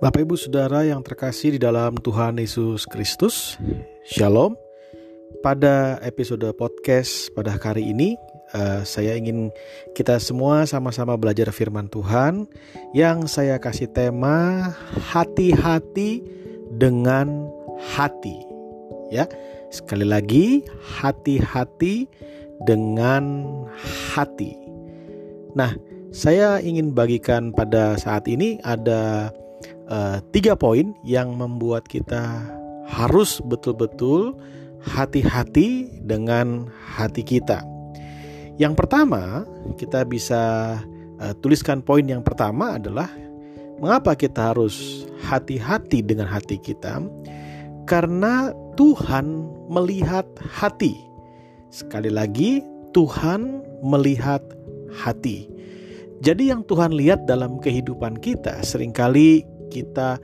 Bapak Ibu Saudara yang terkasih di dalam Tuhan Yesus Kristus, Shalom. Pada episode podcast pada hari ini, uh, saya ingin kita semua sama-sama belajar firman Tuhan yang saya kasih tema hati-hati dengan hati. Ya, sekali lagi hati-hati dengan hati. Nah, saya ingin bagikan pada saat ini ada tiga poin yang membuat kita harus betul-betul hati-hati dengan hati kita. Yang pertama, kita bisa uh, tuliskan poin yang pertama adalah mengapa kita harus hati-hati dengan hati kita? Karena Tuhan melihat hati. Sekali lagi, Tuhan melihat hati. Jadi yang Tuhan lihat dalam kehidupan kita sering kali kita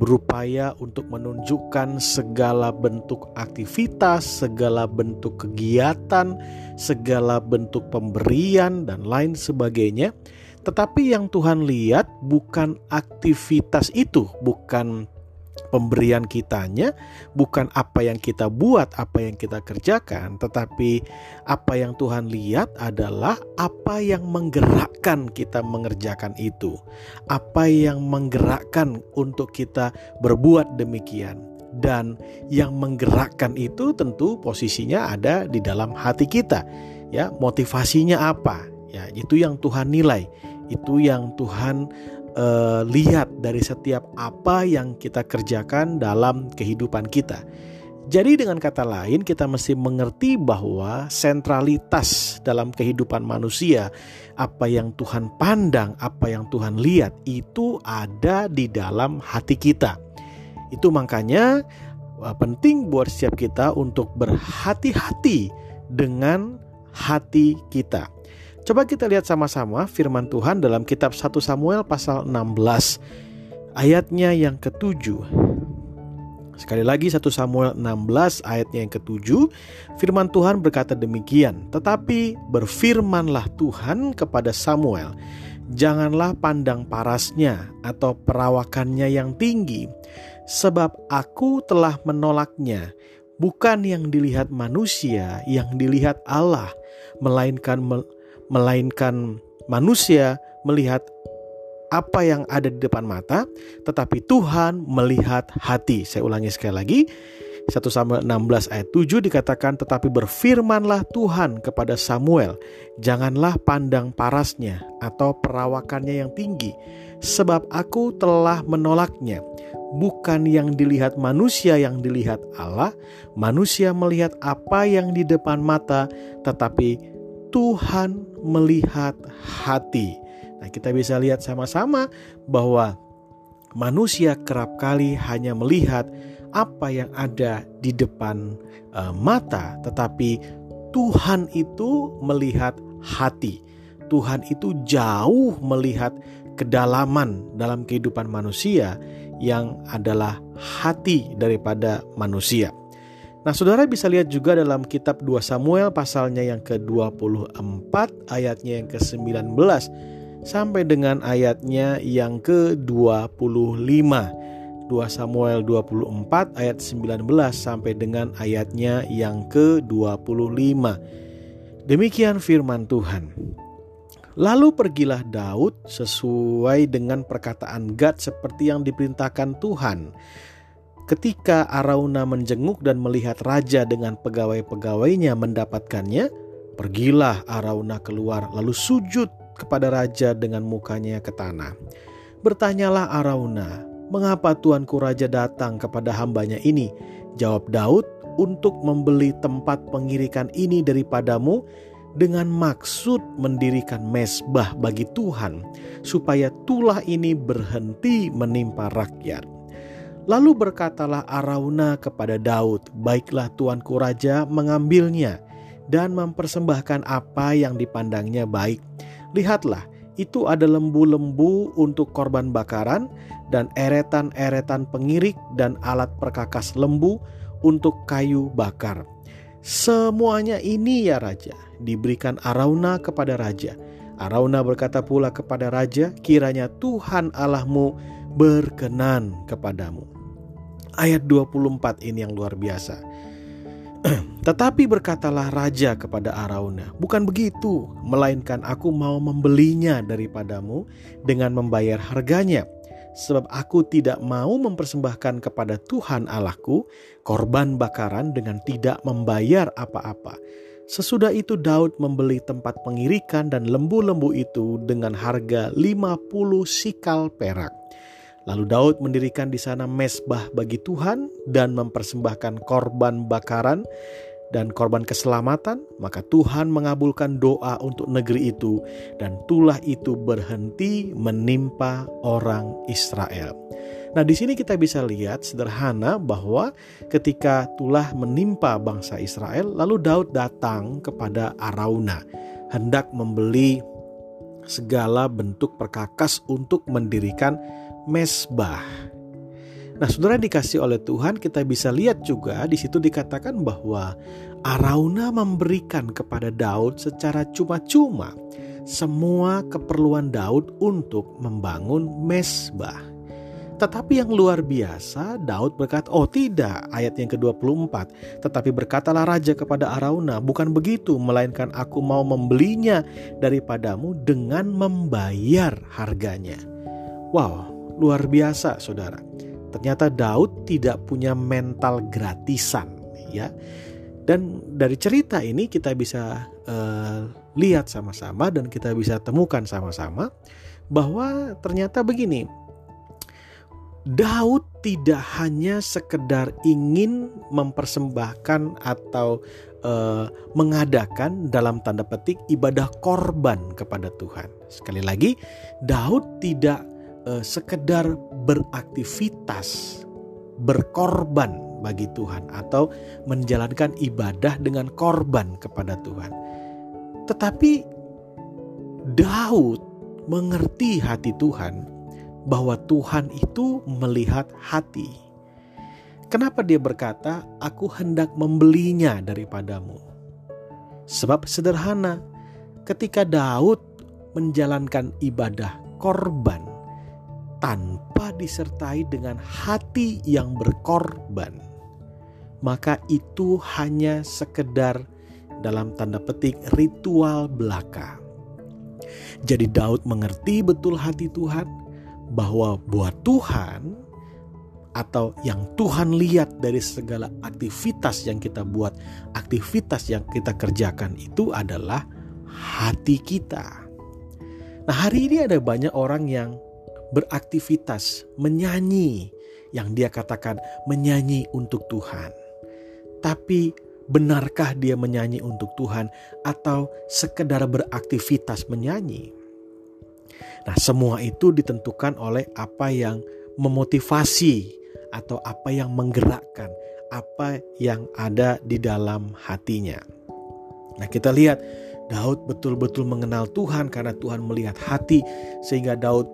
berupaya untuk menunjukkan segala bentuk aktivitas, segala bentuk kegiatan, segala bentuk pemberian, dan lain sebagainya. Tetapi yang Tuhan lihat bukan aktivitas itu, bukan pemberian kitanya bukan apa yang kita buat, apa yang kita kerjakan, tetapi apa yang Tuhan lihat adalah apa yang menggerakkan kita mengerjakan itu. Apa yang menggerakkan untuk kita berbuat demikian. Dan yang menggerakkan itu tentu posisinya ada di dalam hati kita. Ya, motivasinya apa? Ya, itu yang Tuhan nilai. Itu yang Tuhan uh, lihat dari setiap apa yang kita kerjakan dalam kehidupan kita. Jadi dengan kata lain kita mesti mengerti bahwa sentralitas dalam kehidupan manusia apa yang Tuhan pandang, apa yang Tuhan lihat itu ada di dalam hati kita. Itu makanya eh, penting buat setiap kita untuk berhati-hati dengan hati kita. Coba kita lihat sama-sama firman Tuhan dalam kitab 1 Samuel pasal 16 ayatnya yang ketujuh. Sekali lagi 1 Samuel 16 ayatnya yang ketujuh Firman Tuhan berkata demikian Tetapi berfirmanlah Tuhan kepada Samuel Janganlah pandang parasnya atau perawakannya yang tinggi Sebab aku telah menolaknya Bukan yang dilihat manusia Yang dilihat Allah Melainkan melainkan manusia melihat apa yang ada di depan mata, tetapi Tuhan melihat hati. Saya ulangi sekali lagi. 1 Samuel 16 ayat 7 dikatakan tetapi berfirmanlah Tuhan kepada Samuel janganlah pandang parasnya atau perawakannya yang tinggi sebab aku telah menolaknya bukan yang dilihat manusia yang dilihat Allah manusia melihat apa yang di depan mata tetapi Tuhan melihat hati. Nah, kita bisa lihat sama-sama bahwa manusia kerap kali hanya melihat apa yang ada di depan uh, mata, tetapi Tuhan itu melihat hati. Tuhan itu jauh melihat kedalaman dalam kehidupan manusia yang adalah hati daripada manusia. Nah, saudara bisa lihat juga dalam kitab 2 Samuel pasalnya yang ke-24 ayatnya yang ke-19 sampai dengan ayatnya yang ke-25. 2 Samuel 24 ayat 19 sampai dengan ayatnya yang ke-25. Demikian firman Tuhan. Lalu pergilah Daud sesuai dengan perkataan Gad seperti yang diperintahkan Tuhan Ketika Arauna menjenguk dan melihat raja dengan pegawai-pegawainya mendapatkannya, pergilah Arauna keluar lalu sujud kepada raja dengan mukanya ke tanah. Bertanyalah Arauna, mengapa tuanku raja datang kepada hambanya ini? Jawab Daud, untuk membeli tempat pengirikan ini daripadamu dengan maksud mendirikan mesbah bagi Tuhan, supaya tulah ini berhenti menimpa rakyat. Lalu berkatalah Arauna kepada Daud, "Baiklah tuanku raja mengambilnya dan mempersembahkan apa yang dipandangnya baik. Lihatlah, itu ada lembu-lembu untuk korban bakaran dan eretan-eretan pengirik dan alat perkakas lembu untuk kayu bakar. Semuanya ini ya raja diberikan Arauna kepada raja. Arauna berkata pula kepada raja, kiranya Tuhan Allahmu berkenan kepadamu. Ayat 24 ini yang luar biasa. Tetapi berkatalah raja kepada Arauna, bukan begitu, melainkan aku mau membelinya daripadamu dengan membayar harganya. Sebab aku tidak mau mempersembahkan kepada Tuhan Allahku korban bakaran dengan tidak membayar apa-apa. Sesudah itu Daud membeli tempat pengirikan dan lembu-lembu itu dengan harga 50 sikal perak. Lalu Daud mendirikan di sana mesbah bagi Tuhan dan mempersembahkan korban bakaran dan korban keselamatan, maka Tuhan mengabulkan doa untuk negeri itu dan tulah itu berhenti menimpa orang Israel. Nah, di sini kita bisa lihat sederhana bahwa ketika tulah menimpa bangsa Israel, lalu Daud datang kepada Arauna hendak membeli segala bentuk perkakas untuk mendirikan mesbah. Nah, saudara dikasih oleh Tuhan, kita bisa lihat juga di situ dikatakan bahwa Arauna memberikan kepada Daud secara cuma-cuma semua keperluan Daud untuk membangun mesbah. Tetapi yang luar biasa, Daud berkata, "Oh tidak," ayat yang ke-24. Tetapi berkatalah raja kepada Arauna, "Bukan begitu, melainkan aku mau membelinya daripadamu dengan membayar harganya." Wow, luar biasa saudara. Ternyata Daud tidak punya mental gratisan ya. Dan dari cerita ini kita bisa uh, lihat sama-sama dan kita bisa temukan sama-sama bahwa ternyata begini. Daud tidak hanya sekedar ingin mempersembahkan atau uh, mengadakan dalam tanda petik ibadah korban kepada Tuhan. Sekali lagi, Daud tidak uh, sekedar beraktivitas berkorban bagi Tuhan atau menjalankan ibadah dengan korban kepada Tuhan. Tetapi Daud mengerti hati Tuhan bahwa Tuhan itu melihat hati. Kenapa dia berkata, "Aku hendak membelinya daripadamu"? Sebab sederhana, ketika Daud menjalankan ibadah korban, tanpa disertai dengan hati yang berkorban, maka itu hanya sekedar dalam tanda petik ritual belaka. Jadi Daud mengerti betul hati Tuhan bahwa buat Tuhan atau yang Tuhan lihat dari segala aktivitas yang kita buat, aktivitas yang kita kerjakan itu adalah hati kita. Nah, hari ini ada banyak orang yang beraktivitas, menyanyi yang dia katakan menyanyi untuk Tuhan. Tapi benarkah dia menyanyi untuk Tuhan atau sekedar beraktivitas menyanyi? Nah, semua itu ditentukan oleh apa yang memotivasi atau apa yang menggerakkan, apa yang ada di dalam hatinya. Nah, kita lihat Daud betul-betul mengenal Tuhan karena Tuhan melihat hati sehingga Daud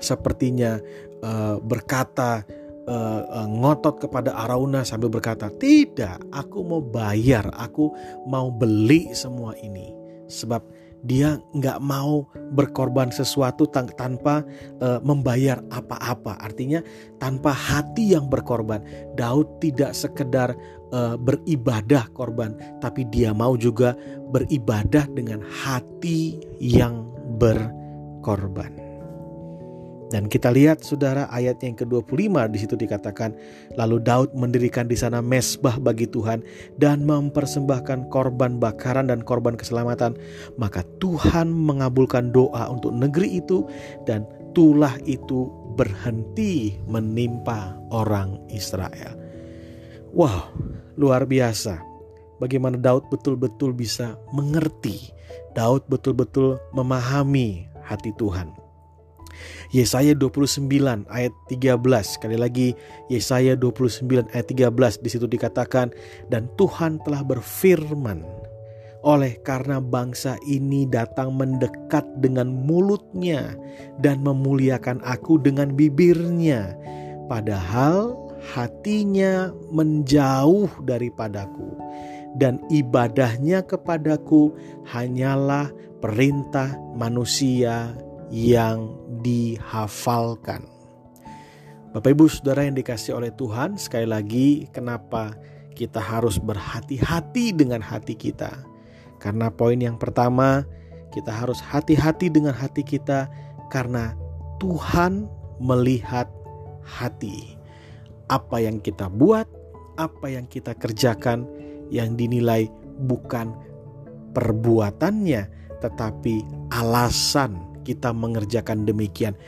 sepertinya uh, berkata uh, uh, ngotot kepada Arauna sambil berkata, "Tidak, aku mau bayar, aku mau beli semua ini." Sebab dia nggak mau berkorban sesuatu tanpa uh, membayar apa-apa. Artinya tanpa hati yang berkorban. Daud tidak sekedar uh, beribadah korban, tapi dia mau juga beribadah dengan hati yang berkorban. Dan kita lihat saudara ayat yang ke-25 di situ dikatakan lalu Daud mendirikan di sana mesbah bagi Tuhan dan mempersembahkan korban bakaran dan korban keselamatan maka Tuhan mengabulkan doa untuk negeri itu dan tulah itu berhenti menimpa orang Israel. Wow, luar biasa. Bagaimana Daud betul-betul bisa mengerti, Daud betul-betul memahami hati Tuhan. Yesaya 29 ayat 13 sekali lagi Yesaya 29 ayat 13 di situ dikatakan dan Tuhan telah berfirman oleh karena bangsa ini datang mendekat dengan mulutnya dan memuliakan aku dengan bibirnya padahal hatinya menjauh daripadaku dan ibadahnya kepadaku hanyalah perintah manusia yang dihafalkan. Bapak Ibu Saudara yang dikasih oleh Tuhan, sekali lagi kenapa kita harus berhati-hati dengan hati kita? Karena poin yang pertama, kita harus hati-hati dengan hati kita karena Tuhan melihat hati. Apa yang kita buat, apa yang kita kerjakan yang dinilai bukan perbuatannya tetapi alasan kita mengerjakan demikian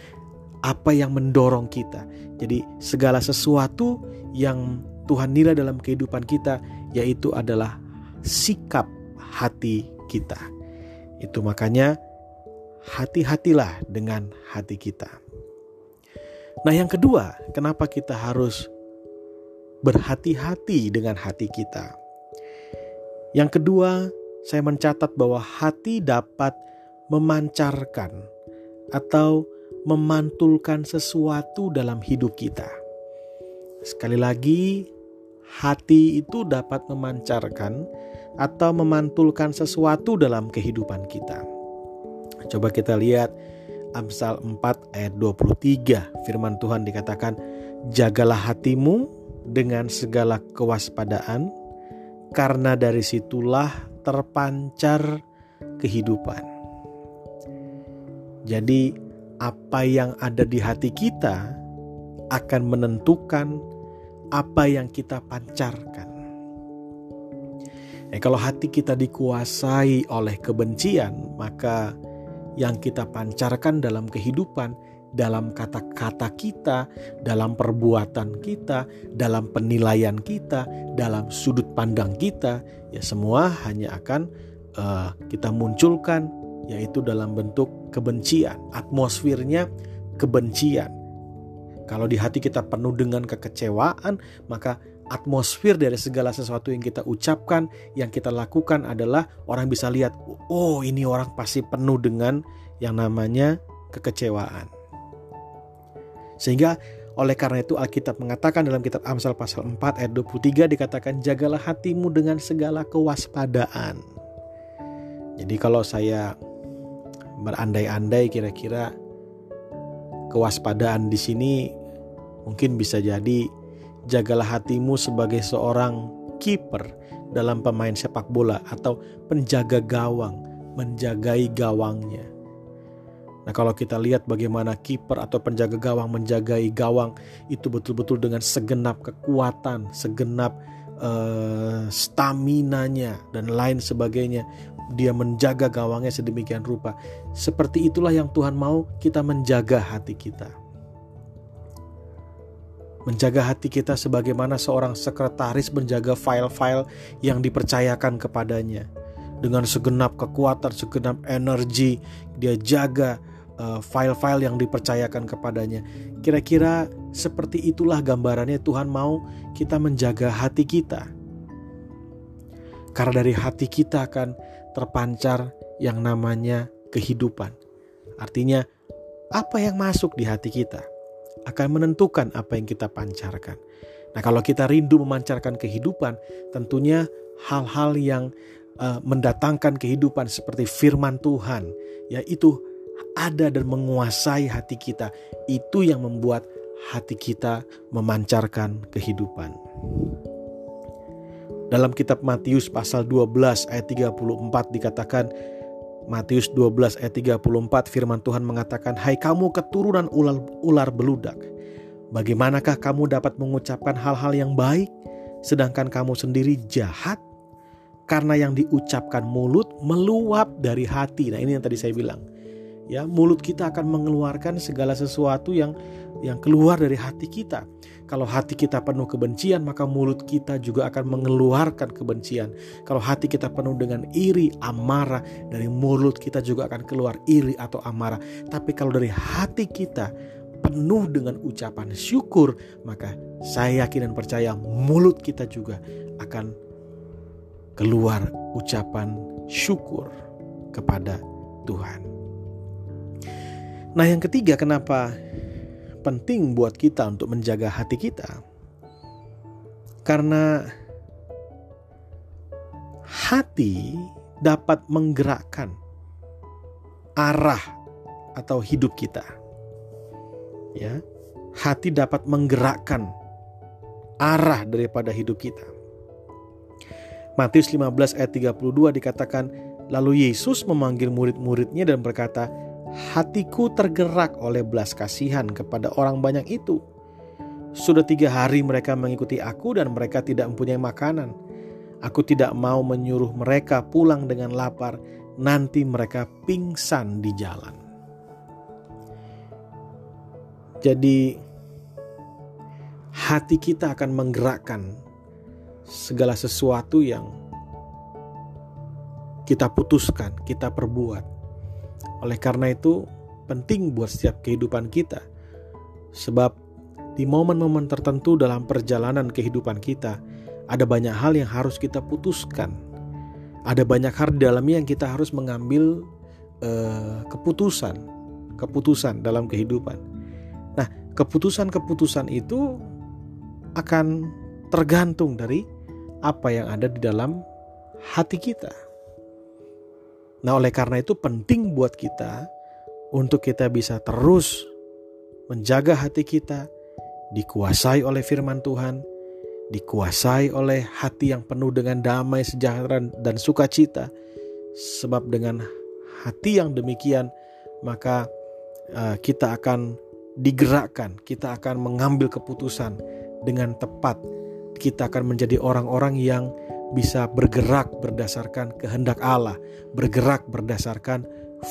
apa yang mendorong kita. Jadi segala sesuatu yang Tuhan nilai dalam kehidupan kita yaitu adalah sikap hati kita. Itu makanya hati-hatilah dengan hati kita. Nah, yang kedua, kenapa kita harus berhati-hati dengan hati kita? Yang kedua, saya mencatat bahwa hati dapat memancarkan atau memantulkan sesuatu dalam hidup kita. Sekali lagi, hati itu dapat memancarkan atau memantulkan sesuatu dalam kehidupan kita. Coba kita lihat Amsal 4 ayat 23. Firman Tuhan dikatakan, "Jagalah hatimu dengan segala kewaspadaan, karena dari situlah terpancar kehidupan." Jadi, apa yang ada di hati kita akan menentukan apa yang kita pancarkan. Eh, kalau hati kita dikuasai oleh kebencian, maka yang kita pancarkan dalam kehidupan, dalam kata-kata kita, dalam perbuatan kita, dalam penilaian kita, dalam sudut pandang kita, ya semua hanya akan uh, kita munculkan yaitu dalam bentuk kebencian. Atmosfernya kebencian. Kalau di hati kita penuh dengan kekecewaan, maka atmosfer dari segala sesuatu yang kita ucapkan, yang kita lakukan adalah orang bisa lihat, oh ini orang pasti penuh dengan yang namanya kekecewaan. Sehingga oleh karena itu Alkitab mengatakan dalam kitab Amsal pasal 4 ayat 23 dikatakan jagalah hatimu dengan segala kewaspadaan. Jadi kalau saya berandai-andai kira-kira kewaspadaan di sini mungkin bisa jadi jagalah hatimu sebagai seorang kiper dalam pemain sepak bola atau penjaga gawang, menjagai gawangnya. Nah, kalau kita lihat bagaimana kiper atau penjaga gawang menjagai gawang itu betul-betul dengan segenap kekuatan, segenap uh, stamina-nya dan lain sebagainya dia menjaga gawangnya sedemikian rupa. Seperti itulah yang Tuhan mau kita menjaga hati kita. Menjaga hati kita sebagaimana seorang sekretaris menjaga file-file yang dipercayakan kepadanya. Dengan segenap kekuatan, segenap energi, dia jaga uh, file-file yang dipercayakan kepadanya. Kira-kira seperti itulah gambarannya Tuhan mau kita menjaga hati kita. Karena dari hati kita akan terpancar yang namanya kehidupan. Artinya, apa yang masuk di hati kita akan menentukan apa yang kita pancarkan. Nah, kalau kita rindu memancarkan kehidupan, tentunya hal-hal yang uh, mendatangkan kehidupan seperti firman Tuhan, yaitu ada dan menguasai hati kita. Itu yang membuat hati kita memancarkan kehidupan. Dalam kitab Matius pasal 12 ayat 34 dikatakan Matius 12 ayat 34 firman Tuhan mengatakan Hai kamu keturunan ular, ular beludak Bagaimanakah kamu dapat mengucapkan hal-hal yang baik sedangkan kamu sendiri jahat? Karena yang diucapkan mulut meluap dari hati. Nah, ini yang tadi saya bilang. Ya, mulut kita akan mengeluarkan segala sesuatu yang yang keluar dari hati kita. Kalau hati kita penuh kebencian, maka mulut kita juga akan mengeluarkan kebencian. Kalau hati kita penuh dengan iri, amarah, dari mulut kita juga akan keluar iri atau amarah. Tapi kalau dari hati kita penuh dengan ucapan syukur, maka saya yakin dan percaya mulut kita juga akan keluar ucapan syukur kepada Tuhan. Nah, yang ketiga, kenapa penting buat kita untuk menjaga hati kita. Karena hati dapat menggerakkan arah atau hidup kita. Ya. hati dapat menggerakkan arah daripada hidup kita. Matius 15 ayat 32 dikatakan, Lalu Yesus memanggil murid-muridnya dan berkata, Hatiku tergerak oleh belas kasihan kepada orang banyak itu. Sudah tiga hari mereka mengikuti aku dan mereka tidak mempunyai makanan. Aku tidak mau menyuruh mereka pulang dengan lapar, nanti mereka pingsan di jalan. Jadi, hati kita akan menggerakkan segala sesuatu yang kita putuskan, kita perbuat oleh karena itu, penting buat setiap kehidupan kita, sebab di momen-momen tertentu dalam perjalanan kehidupan kita, ada banyak hal yang harus kita putuskan. Ada banyak hal di dalamnya yang kita harus mengambil uh, keputusan, keputusan dalam kehidupan. Nah, keputusan-keputusan itu akan tergantung dari apa yang ada di dalam hati kita. Nah, oleh karena itu penting buat kita untuk kita bisa terus menjaga hati kita dikuasai oleh firman Tuhan, dikuasai oleh hati yang penuh dengan damai, sejahtera dan sukacita. Sebab dengan hati yang demikian maka uh, kita akan digerakkan, kita akan mengambil keputusan dengan tepat. Kita akan menjadi orang-orang yang bisa bergerak berdasarkan kehendak Allah, bergerak berdasarkan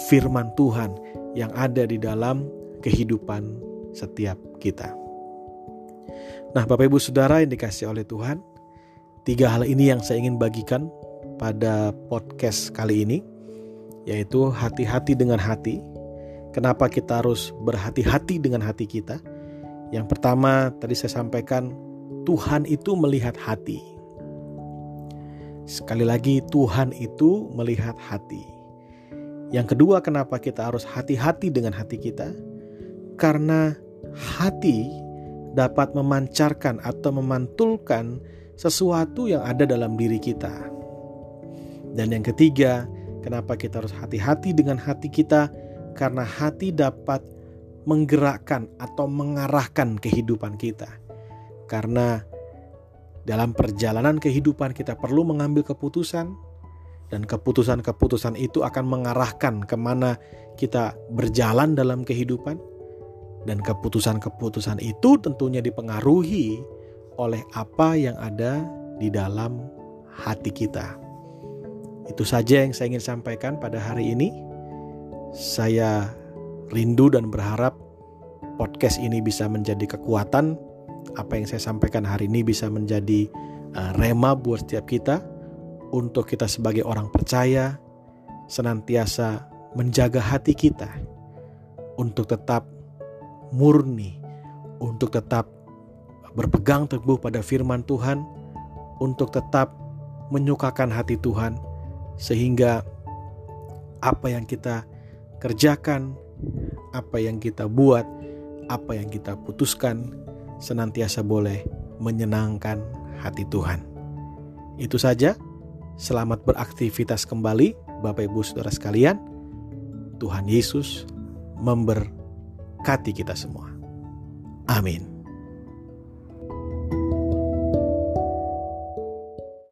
firman Tuhan yang ada di dalam kehidupan setiap kita. Nah, Bapak Ibu Saudara yang dikasih oleh Tuhan, tiga hal ini yang saya ingin bagikan pada podcast kali ini, yaitu hati-hati dengan hati. Kenapa kita harus berhati-hati dengan hati kita? Yang pertama, tadi saya sampaikan, Tuhan itu melihat hati. Sekali lagi, Tuhan itu melihat hati. Yang kedua, kenapa kita harus hati-hati dengan hati kita? Karena hati dapat memancarkan atau memantulkan sesuatu yang ada dalam diri kita. Dan yang ketiga, kenapa kita harus hati-hati dengan hati kita? Karena hati dapat menggerakkan atau mengarahkan kehidupan kita. Karena dalam perjalanan kehidupan kita perlu mengambil keputusan dan keputusan-keputusan itu akan mengarahkan ke mana kita berjalan dalam kehidupan dan keputusan-keputusan itu tentunya dipengaruhi oleh apa yang ada di dalam hati kita. Itu saja yang saya ingin sampaikan pada hari ini. Saya rindu dan berharap podcast ini bisa menjadi kekuatan apa yang saya sampaikan hari ini bisa menjadi uh, rema buat setiap kita untuk kita sebagai orang percaya senantiasa menjaga hati kita untuk tetap murni, untuk tetap berpegang teguh pada firman Tuhan, untuk tetap menyukakan hati Tuhan, sehingga apa yang kita kerjakan, apa yang kita buat, apa yang kita putuskan senantiasa boleh menyenangkan hati Tuhan. Itu saja. Selamat beraktivitas kembali, Bapak Ibu Saudara sekalian. Tuhan Yesus memberkati kita semua. Amin.